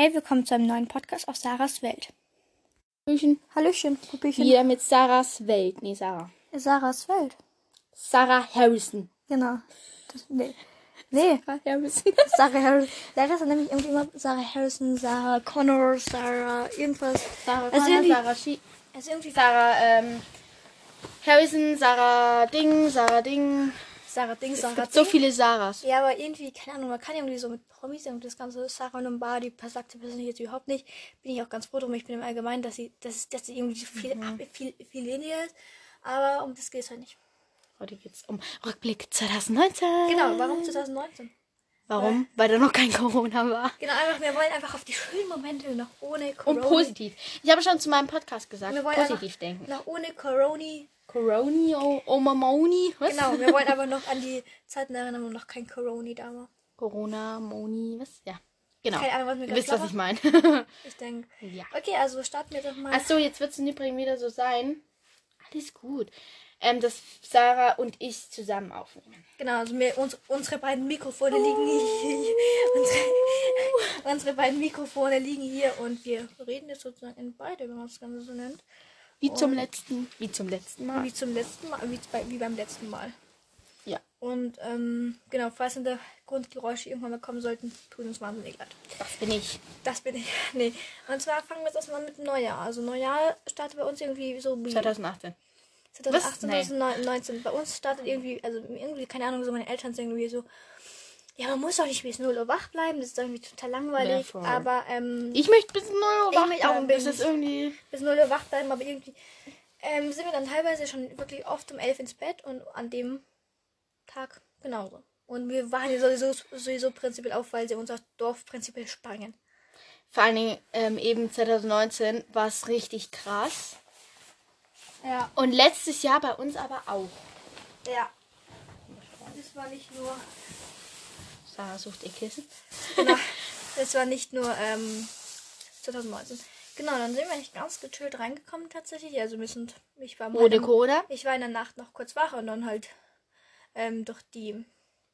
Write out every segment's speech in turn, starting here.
Hey, willkommen zu einem neuen Podcast auf Sarahs Welt. Hallöchen. Hallöchen, Pupillchen. Wieder mit Sarahs Welt. Nee, Sarah. Sarahs Welt. Sarah Harrison. Genau. Das, nee. Nee, Sarah Harrison. Sarah Harrison. Leider ist nämlich irgendwie immer Sarah Harrison, Sarah Connor, Sarah irgendwas. Sarah Also Connor, irgendwie- Sarah Shi Also irgendwie Sarah ähm, Harrison, Sarah Ding, Sarah Ding. Sarah Ding, Es Sarah gibt so viele Sarahs. Ja, aber irgendwie, keine Ahnung, man kann irgendwie so mit Promis und das ganze Sarah Lombardi sagt sie persönlich jetzt überhaupt nicht. Bin ich auch ganz froh drum. Ich bin im Allgemeinen, dass sie, dass, dass sie irgendwie viel, Mhm. viel, viel weniger ist. Aber um das geht es halt nicht. Heute geht's um Rückblick 2019. Genau, warum 2019? Warum? Weil da noch kein Corona war. Genau, einfach, wir wollen einfach auf die schönen Momente noch ohne Corona. Und positiv. Ich habe schon zu meinem Podcast gesagt, Wir wollen positiv denken. Noch ohne Corona. Coroni, oh, Omamoni. Was? Genau, wir wollen aber noch an die Zeiten erinnern, wo noch kein Corona da war. Corona, Moni, was? Ja. Genau. Keine Ahnung, was mir gerade wisst, was ich meine. Ich denke. ja. Okay, also starten wir doch mal. Achso, jetzt wird es im Übrigen wieder so sein. Alles gut. Ähm, dass Sarah und ich zusammen aufnehmen. Genau, also wir, uns, unsere beiden Mikrofone liegen hier. Unsere, unsere beiden Mikrofone liegen hier und wir reden jetzt sozusagen in beide, wenn man das Ganze so nennt. Wie zum letzten. Wie zum letzten Mal. Wie zum letzten Mal, wie, bei, wie beim letzten Mal. Ja. Und ähm, genau, falls Hintergrundgeräusche irgendwann mal kommen sollten, tut uns wahnsinnig leid. Das bin ich. Das bin ich. Nee. Und zwar fangen wir jetzt erstmal mit Neujahr. Also Neujahr startet bei uns irgendwie so wie 2018. 2018, Nee. 2019. Bei uns startet irgendwie, also irgendwie, keine Ahnung, so meine Eltern sind irgendwie so, ja, man muss doch nicht bis 0 Uhr wach bleiben, das ist irgendwie total langweilig. Ja, aber ähm, Ich möchte bis 0 Uhr Ich wach möchte auch ein bleiben. Das bisschen. ist irgendwie. bis 0 Uhr wach bleiben, aber irgendwie ähm, sind wir dann teilweise schon wirklich oft um 11 ins Bett und an dem Tag genauso. Und wir waren ja sowieso, sowieso prinzipiell auf, weil sie unser Dorf prinzipiell sprengen. Vor allen Dingen ähm, eben 2019 war es richtig krass. Ja, Und letztes Jahr bei uns aber auch. ja. Das war nicht nur Sarah sucht ihr Kissen. Genau. Das war nicht nur ähm, 2019. Genau, dann sind wir eigentlich ganz gechillt reingekommen tatsächlich. Also wir sind, ich war Ohne Corona. Ich war in der Nacht noch kurz wach und dann halt ähm, durch die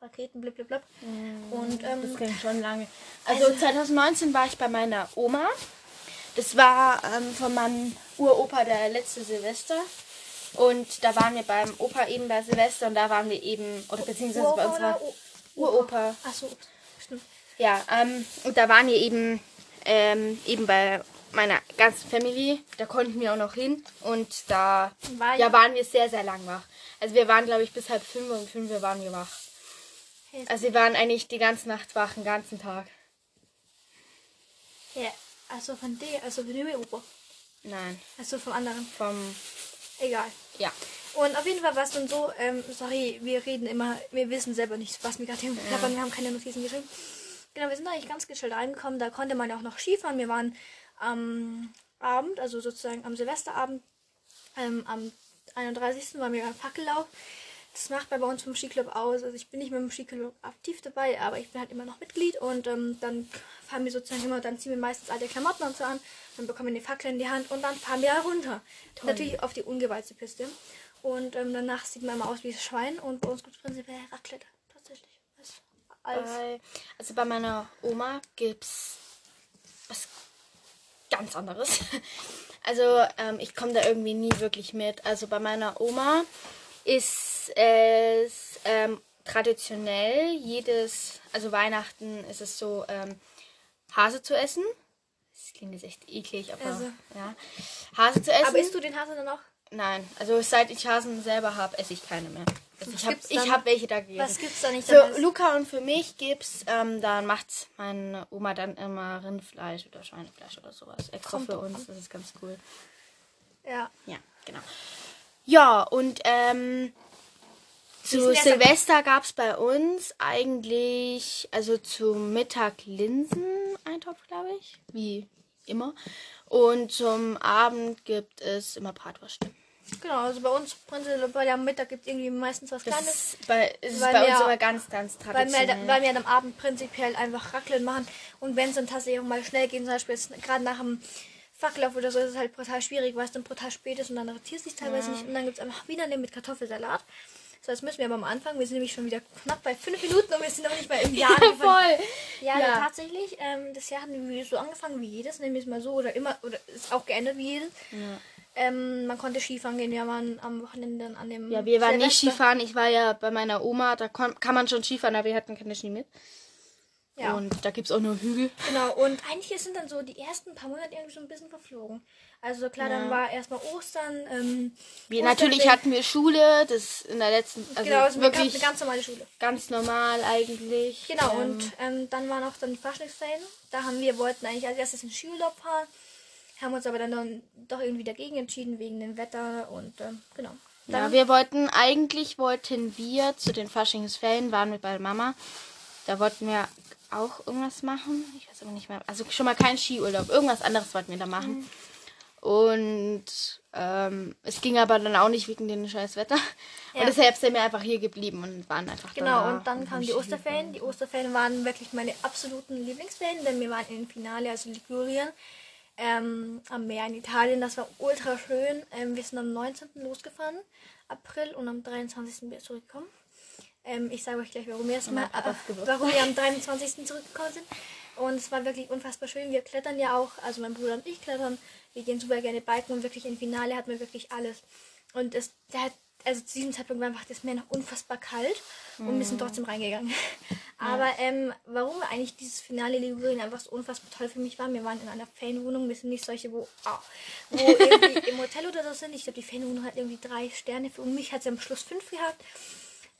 Raketen blub blub blub. Und Das ähm, ging schon lange. Also 2019 war ich bei meiner Oma. Das war ähm, von meinem Uropa der letzte Silvester. Und da waren wir beim Opa eben bei Silvester und da waren wir eben, oder beziehungsweise bei Uropa unserer oder U- Uropa. Achso, stimmt. Ja, ähm, und da waren wir eben, ähm, eben bei meiner ganzen Familie. Da konnten wir auch noch hin. Und da War ja, ja- waren wir sehr, sehr lang wach. Also wir waren, glaube ich, bis halb fünf und fünf waren wir wach. Also wir waren eigentlich die ganze Nacht wach, den ganzen Tag. ja, also von dir, also von dem Uropa. Nein, Also vom anderen. vom, Egal. ja. Und auf jeden Fall war es dann so, ähm, sorry, wir reden immer, wir wissen selber nicht, was wir gerade hier klappern, wir haben keine Notizen geschrieben. Genau, wir sind eigentlich ganz gechillt reingekommen, da konnte man auch noch Skifahren. Wir waren am Abend, also sozusagen am Silvesterabend, ähm, am 31. waren wir beim Fackellauf. Das macht bei uns vom Skiclub aus. Also ich bin nicht mehr im Skiclub aktiv dabei, aber ich bin halt immer noch Mitglied und ähm, dann fahren wir sozusagen immer, dann ziehen wir meistens alte Klamotten und so an, dann bekommen wir die Fackel in die Hand und dann fahren wir runter. Natürlich auf die ungeweihte Piste. Und ähm, danach sieht man immer aus wie ein Schwein und bei uns gibt es prinzipiell Raclette. Tatsächlich. Als Bei, also bei meiner Oma gibt's was ganz anderes. Also ähm, ich komme da irgendwie nie wirklich mit. Also bei meiner Oma ist es ähm, traditionell jedes, also Weihnachten ist es so, ähm, Hase zu essen. Das klingt jetzt echt eklig, aber Also. ja. Hase zu essen. aber isst du den Hase dann auch? Nein, also seit ich Hasen selber habe, esse ich keine mehr. Also ich habe ich hab welche da gegessen. Was gibt's da nicht? Für als- Luca und für mich gibt's, ähm, dann macht meine Oma dann immer Rindfleisch oder Schweinefleisch oder sowas. Extra Kommt für uns, das ist ganz cool. Ja. Ja, genau. Ja, und ähm, zu Silvester gab's bei uns eigentlich, also zum Mittag Linseneintopf, glaube ich, wie immer. Und zum Abend gibt es immer Bratwurst. Genau, also bei uns prinzipiell bei am Mittag gibt es irgendwie meistens was Das Kleines. ist bei, ist Weil bei uns wir- aber ganz, ganz Weil wir, traditionell. weil wir dann am Abend prinzipiell einfach Raclette machen. Und wenn es dann tatsächlich auch mal schnell geht, zum Beispiel gerade nach dem Fackellauf oder so, ist es halt brutal schwierig, weil es dann brutal spät ist und dann rentiert sich teilweise nicht. Und dann gibt es einfach wieder eine mit Kartoffelsalat. So, jetzt müssen wir aber am Anfang, wir sind nämlich schon wieder knapp bei fünf Minuten und wir sind noch nicht mal im Jahr angefangen. Voll. Ja, Ja. Tatsächlich, ähm, das Jahr hatten wir so angefangen wie jedes, nämlich mal so oder immer, oder ist auch geändert wie jedes. Ähm, man konnte Skifahren gehen, wir waren am Wochenende an dem Ja, wir waren nicht Silvester. Skifahren. Ich war ja bei meiner Oma. Da kann man schon Skifahren, aber wir hatten keine Ski mit. Ja. Und da gibt es auch nur Hügel. Genau, und eigentlich sind dann so die ersten paar Monate irgendwie so ein bisschen verflogen. Also klar, dann war erstmal Ostern. Ähm, Wir, Ostern- natürlich hatten wir Schule. Das in der letzten. Also genau, also wirklich eine ganz normale Schule. ganz normal eigentlich. Genau, Ähm, und ähm, dann waren auch dann die Faschingsferien. Da haben wir, wollten eigentlich als erstes in Skiurlaub fahren, haben uns aber dann, dann doch irgendwie dagegen entschieden wegen dem Wetter und ähm, genau. Ja, Dann, wir wollten, eigentlich wollten wir zu den Faschingsferien, waren wir bei Mama. Da wollten wir auch irgendwas machen. Ich weiß aber nicht mehr. Also schon mal kein Skiurlaub. Irgendwas anderes wollten wir da machen. Mhm. Und ähm, es ging aber dann auch nicht wegen dem scheiß Wetter. Ja. Und deshalb sind wir einfach hier geblieben und waren einfach genau, da und dann kamen die Osterferien. Die Osterferien waren wirklich meine absoluten Lieblingsferien, denn wir waren im Finale, also Ligurien, ähm, am Meer in Italien. Das war ultra schön. Ähm, wir sind am 19. losgefahren, April, und am 23. wieder zurückgekommen. Ähm, ich sage euch gleich, warum wir, das mal, Papas äh, warum wir am 23. zurückgekommen sind. Und es war wirklich unfassbar schön. Wir klettern ja auch, also mein Bruder und ich klettern. Wir gehen super gerne biken und wirklich im Finale hatten wir wirklich alles. Und es, der hat, also zu diesem Zeitpunkt war einfach das Meer noch unfassbar kalt und wir sind trotzdem reingegangen. Aber ähm, warum eigentlich dieses Finale Ligurien einfach so unfassbar toll für mich war, wir waren in einer Ferienwohnung, wir sind nicht solche, wo, ah, wo irgendwie im Hotel oder so sind. Ich glaube, die Ferienwohnung hat irgendwie drei Sterne. Für mich hat sie am Schluss fünf gehabt.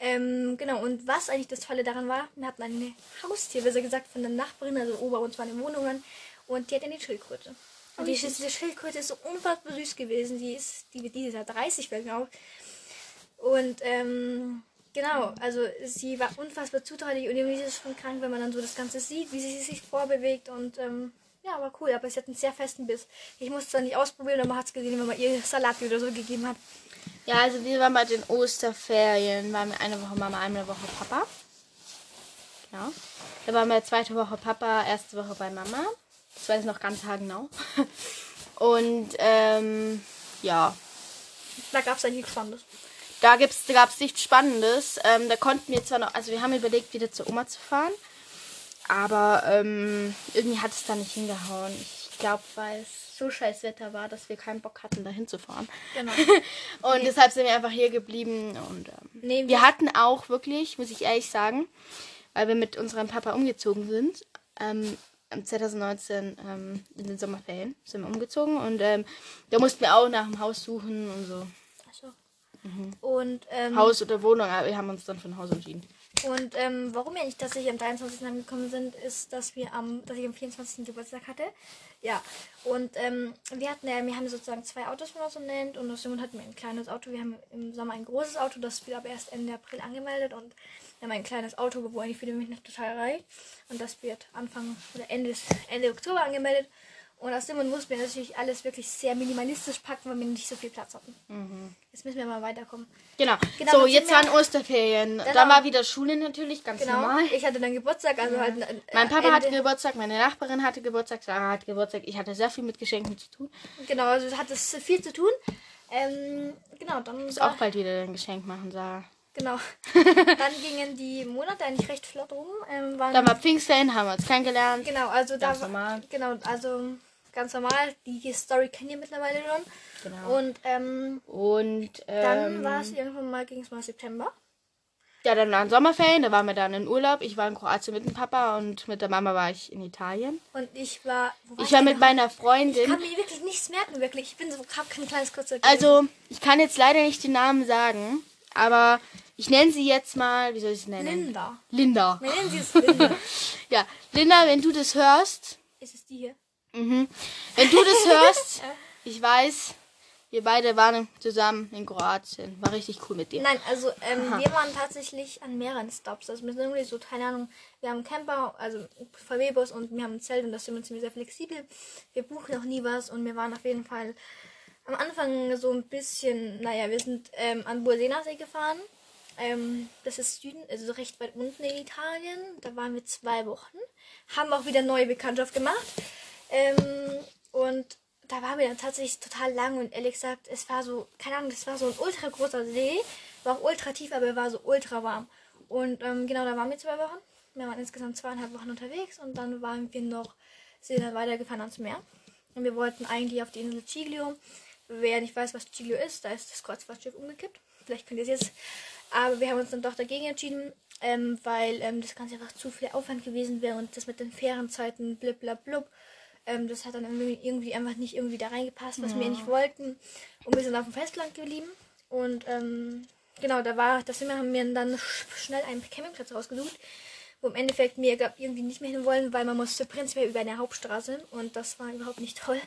Ähm, genau, und was eigentlich das Tolle daran war, wir hatten eine Haustier, besser gesagt, von der Nachbarin, also ober uns waren in Wohnungen, und die hat eine Schildkröte. Und die, diese Schildkröte ist so unfassbar süß gewesen. Die ist, die wird dieses Jahr 30 werden, glaube ich. Und, ähm, genau, also sie war unfassbar zutraulich und irgendwie ist es schon krank, wenn man dann so das Ganze sieht, wie sie sich vorbewegt und, ähm, ja, war cool, aber sie hat einen sehr festen Biss. Ich musste es dann nicht ausprobieren, aber man hat es gesehen, wenn man ihr Salat oder so gegeben hat. Ja, also wir waren bei den Osterferien, waren wir eine Woche Mama, eine Woche Papa. Genau. Da waren wir zweite Woche Papa, erste Woche bei Mama. Das weiß ich noch ganz haargenau. Und ähm, ja, Da gab es eigentlich nichts Spannendes. da gab es nichts Spannendes. Ähm, da konnten wir zwar noch, also wir haben überlegt, wieder zur Oma zu fahren. Aber ähm, irgendwie hat es da nicht hingehauen. Ich glaube, weil es so scheiß Wetter war, dass wir keinen Bock hatten, da hinzufahren. Genau. Und deshalb sind wir einfach hier geblieben. Und ähm, Nee, wir- wir hatten auch wirklich, muss ich ehrlich sagen, weil wir mit unserem Papa umgezogen sind, ähm, im 2019 ähm, in den Sommerferien sind wir umgezogen und ähm, da mussten wir auch nach einem Haus suchen und so. Achso. Und, ähm, Haus oder Wohnung, aber wir haben uns dann für ein Haus entschieden. Und ähm, warum wir nicht tatsächlich am 23. angekommen sind, ist, dass wir am, dass ich am 24. Geburtstag hatte. Ja. Und ähm, wir hatten ja, wir haben sozusagen zwei Autos, wenn man so nennt. Und aus Simon hatten wir ein kleines Auto. Wir haben im Sommer ein großes Auto, das wird aber erst Ende April angemeldet. Und wir haben ein kleines Auto, wo eigentlich für mich noch total reicht. Und das wird Anfang oder Ende, Ende Oktober angemeldet. Und aus Simon mussten wir natürlich alles wirklich sehr minimalistisch packen, weil wir nicht so viel Platz hatten. Jetzt müssen wir mal weiterkommen. Genau. Genau, so, jetzt waren Osterferien. Dann war wieder Schule natürlich, ganz Genau. normal. Ich hatte dann Geburtstag, also halt. äh, Mein Papa hatte Ende- Geburtstag, meine Nachbarin hatte Geburtstag, Sarah hatte Geburtstag. Ich hatte sehr viel mit Geschenken zu tun. Genau, also hat es viel zu tun. Ähm, genau, dann war, auch bald wieder ein Geschenk machen, Sarah. genau. dann gingen die Monate eigentlich recht flott rum. Ähm, Dann war Pfingstferien, haben wir uns kennengelernt. genau, also da normal. genau, also ganz normal. Die Story kennt ihr mittlerweile schon. Genau. Und ähm, Und dann ähm, war es irgendwann mal, ging es mal September. ja, dann waren Sommerferien, da waren wir dann in Urlaub. Ich war in Kroatien mit dem Papa und mit der Mama war ich in Italien. Und ich war. wo Ich war mit meiner Ich Freundin. kann mir wirklich nichts merken, wirklich. Ich bin so, hab kein kleines kurzer. Also, ich kann jetzt leider nicht den Namen sagen, aber ich nenne sie jetzt mal, wie soll ich sie nennen? Linda. Linda. Wir nennen sie es Linda. Ja, Linda, wenn du das hörst, Ist es die hier? Mhm. wenn du das hörst, ich weiß, wir beide waren zusammen in Kroatien. War richtig cool mit dir. Nein, also ähm, wir waren tatsächlich an mehreren Stops. Also wir sind irgendwie so, keine Ahnung, wir haben Camper, also VW-Bus und wir haben ein Zelt und das sind wir ziemlich sehr flexibel. Wir buchen auch nie was und wir waren auf jeden Fall am Anfang so ein bisschen, naja, wir sind ähm, an Bursenasee gefahren. Ähm, das ist Süden, also recht weit unten in Italien. Da waren wir zwei Wochen. Haben auch wieder neue Bekanntschaft gemacht. Ähm, und da waren wir dann tatsächlich total lang und ehrlich gesagt, es war so, keine Ahnung, das war so ein ultra großer See War auch ultra tief, aber er war so ultra warm. Und ähm, genau, da waren wir zwei Wochen. Wir waren insgesamt zweieinhalb Wochen unterwegs und dann waren wir noch, sind dann weitergefahren ans Meer. Und wir wollten eigentlich auf die Insel Giglio. Wer nicht weiß, was Giglio ist, da ist das Kreuzfahrtschiff umgekippt. Vielleicht könnt ihr es jetzt. Aber wir haben uns dann doch dagegen entschieden, ähm, weil ähm, das Ganze einfach zu viel Aufwand gewesen wäre und das mit den Fährenzeiten, bliblablub. Ähm, das hat dann irgendwie, einfach nicht irgendwie da reingepasst, was wir nicht wollten. Und wir sind auf dem Festland geblieben. Und ähm, genau, da war, da sind wir, haben wir dann sch- schnell einen Campingplatz rausgesucht, wo im Endeffekt wir glaub, irgendwie nicht mehr hin wollen, weil man musste prinzipiell über eine Hauptstraße und das war überhaupt nicht toll.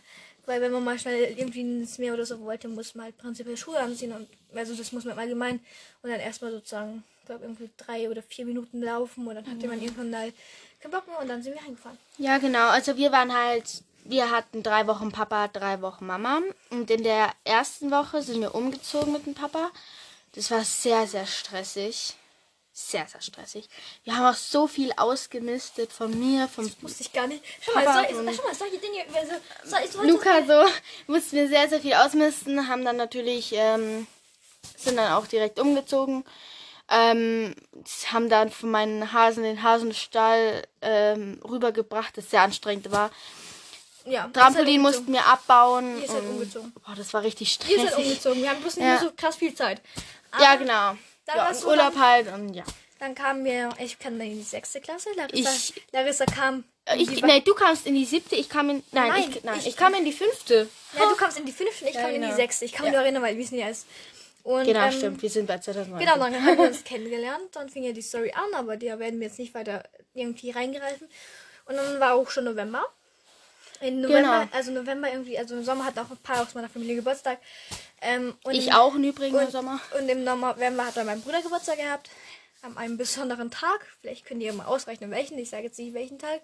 Weil wenn man mal schnell irgendwie ins Meer oder so wollte, muss man halt prinzipiell Schuhe anziehen und also das muss man Allgemein und dann erstmal sozusagen, ich glaube irgendwie drei oder vier Minuten laufen und dann hatte man irgendwann mal keinen Bock mehr und dann sind wir reingefahren. Ja, genau. Also wir waren halt, wir hatten drei Wochen Papa, drei Wochen Mama. Und in der ersten Woche sind wir umgezogen mit dem Papa. Das war sehr, sehr stressig. Sehr, sehr stressig. Wir haben auch so viel ausgemistet von mir, vom Wusste ich gar nicht. Schau mal, Papa so, schau mal solche Dinge. So, ich wollte- Luca so. Mussten wir sehr, sehr viel ausmisten. Haben dann natürlich, ähm, sind dann auch direkt umgezogen. Ähm, haben dann von meinen Hasen den Hasenstall ähm, rübergebracht, das sehr anstrengend war. Ja, Trampolin ihr seid mussten wir abbauen. Ihr seid und- umgezogen. Boah, das war richtig Ihr seid stressig. umgezogen. Wir haben bloß nicht Ja. mehr so krass viel Zeit. Ja, Aber genau. Dann Ja, war's und so Urlaub dann- halt und ja. Dann kamen wir, ich kam dann in die sechste Klasse. Larissa, Ich- Larissa kam. in Ich, nee, du kamst in die siebte, ich kam in. Nein, Nein, ich, nein, ich- ich, kam in die fünfte. ja, du kamst in die fünfte, ich Ja, kam in die genau. sechste. Ich kann mich Ja. nur erinnern, weil wir wissen ja erst. Und, Genau, ähm, stimmt. Wir sind bei 2009. Genau, dann haben wir uns kennengelernt. Dann fing ja die Story an, aber da werden wir jetzt nicht weiter irgendwie reingreifen. Und dann war auch schon November. In November, Genau. also November irgendwie, also im Sommer hat auch ein paar aus meiner Familie Geburtstag. Ähm, Ich im- auch im Übrigen im Und, Sommer. und im November hat dann mein Bruder Geburtstag gehabt. An einem besonderen Tag. Vielleicht könnt ihr mal ausrechnen, welchen. Ich sage jetzt nicht welchen Tag.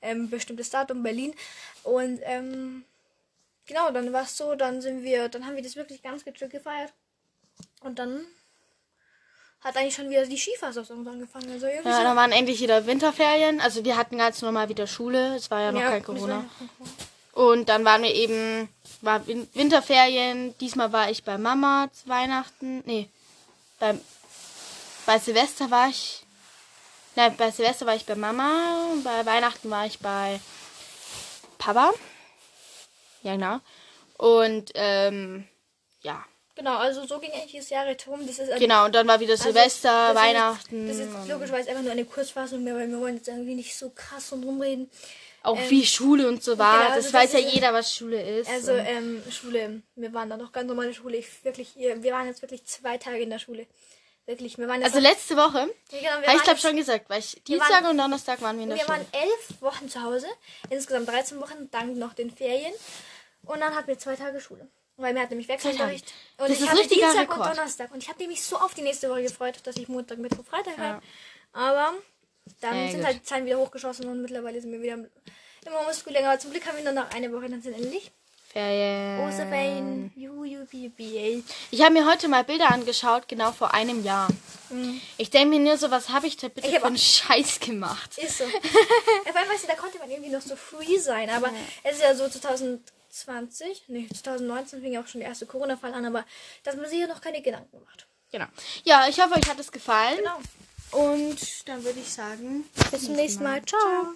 Ähm, bestimmtes Datum, Berlin. Und ähm, genau, dann war es so, dann sind wir, dann haben wir das wirklich ganz gechillt gefeiert. Und dann hat eigentlich schon wieder die Skifahrsaison angefangen. Also Ja, dann waren endlich wieder Winterferien. Also wir hatten ganz normal wieder Schule. Es war ja noch Ja, kein Corona. Und dann waren wir eben, war Win Winterferien. Diesmal war ich bei Mama zu Weihnachten. Nee, beim, bei Silvester war ich. Nein, bei Silvester war ich bei Mama. Bei Weihnachten war ich bei Papa. Ja, genau. Und, ähm, ja. Genau, also so ging eigentlich das Jahr rum. Das ist also- Genau, und dann war wieder Also, Silvester, das ist jetzt- Weihnachten. Das ist jetzt logischerweise einfach nur eine Kurzfassung mehr, weil wir wollen jetzt irgendwie nicht so krass und rumreden. auch wie Schule und so war. genau, das also weiß das ja ist- jeder, was Schule ist. Also ähm, Schule, wir waren da noch ganz normale Schule. Ich wirklich, wir waren jetzt wirklich zwei Tage in der Schule. Wirklich, wir waren jetzt also letzte Woche, genau, wir habe ich waren glaube jetzt- schon gesagt, weil ich waren- Dienstag und Donnerstag waren wir in der wir Schule. waren elf Wochen zu Hause, insgesamt 13 Wochen, dank noch den Ferien. Und dann hatten wir zwei Tage Schule. Weil wir hatten nämlich Wechselunterricht. Und Das ich ist hatte Dienstag Rekord. und Donnerstag. Und ich habe mich so auf die nächste Woche gefreut, dass ich Montag, Mittwoch, Freitag habe. Aber dann Ja, sind gut. halt die Zahlen wieder hochgeschossen und mittlerweile sind wir wieder im, im Homeschooling. Aber zum Glück haben wir nur noch eine Woche, dann sind endlich Ferien. Osterferien. Juhu. Ich habe mir heute mal Bilder angeschaut, genau vor einem Jahr. Ich denke mir nur so, was habe ich da bitte Mhm. Ich für einen Scheiß gemacht? Ist so. Vor allem, weißt du, da konnte man irgendwie noch so free sein. Aber es ist ja so 2020, nee, 2019 fing ja auch schon der erste Corona-Fall an, aber dass man sich ja noch keine Gedanken macht. Genau. Ja, ich hoffe, euch hat es gefallen. Genau. Und dann würde ich sagen, Bis zum nächsten Mal. Ciao.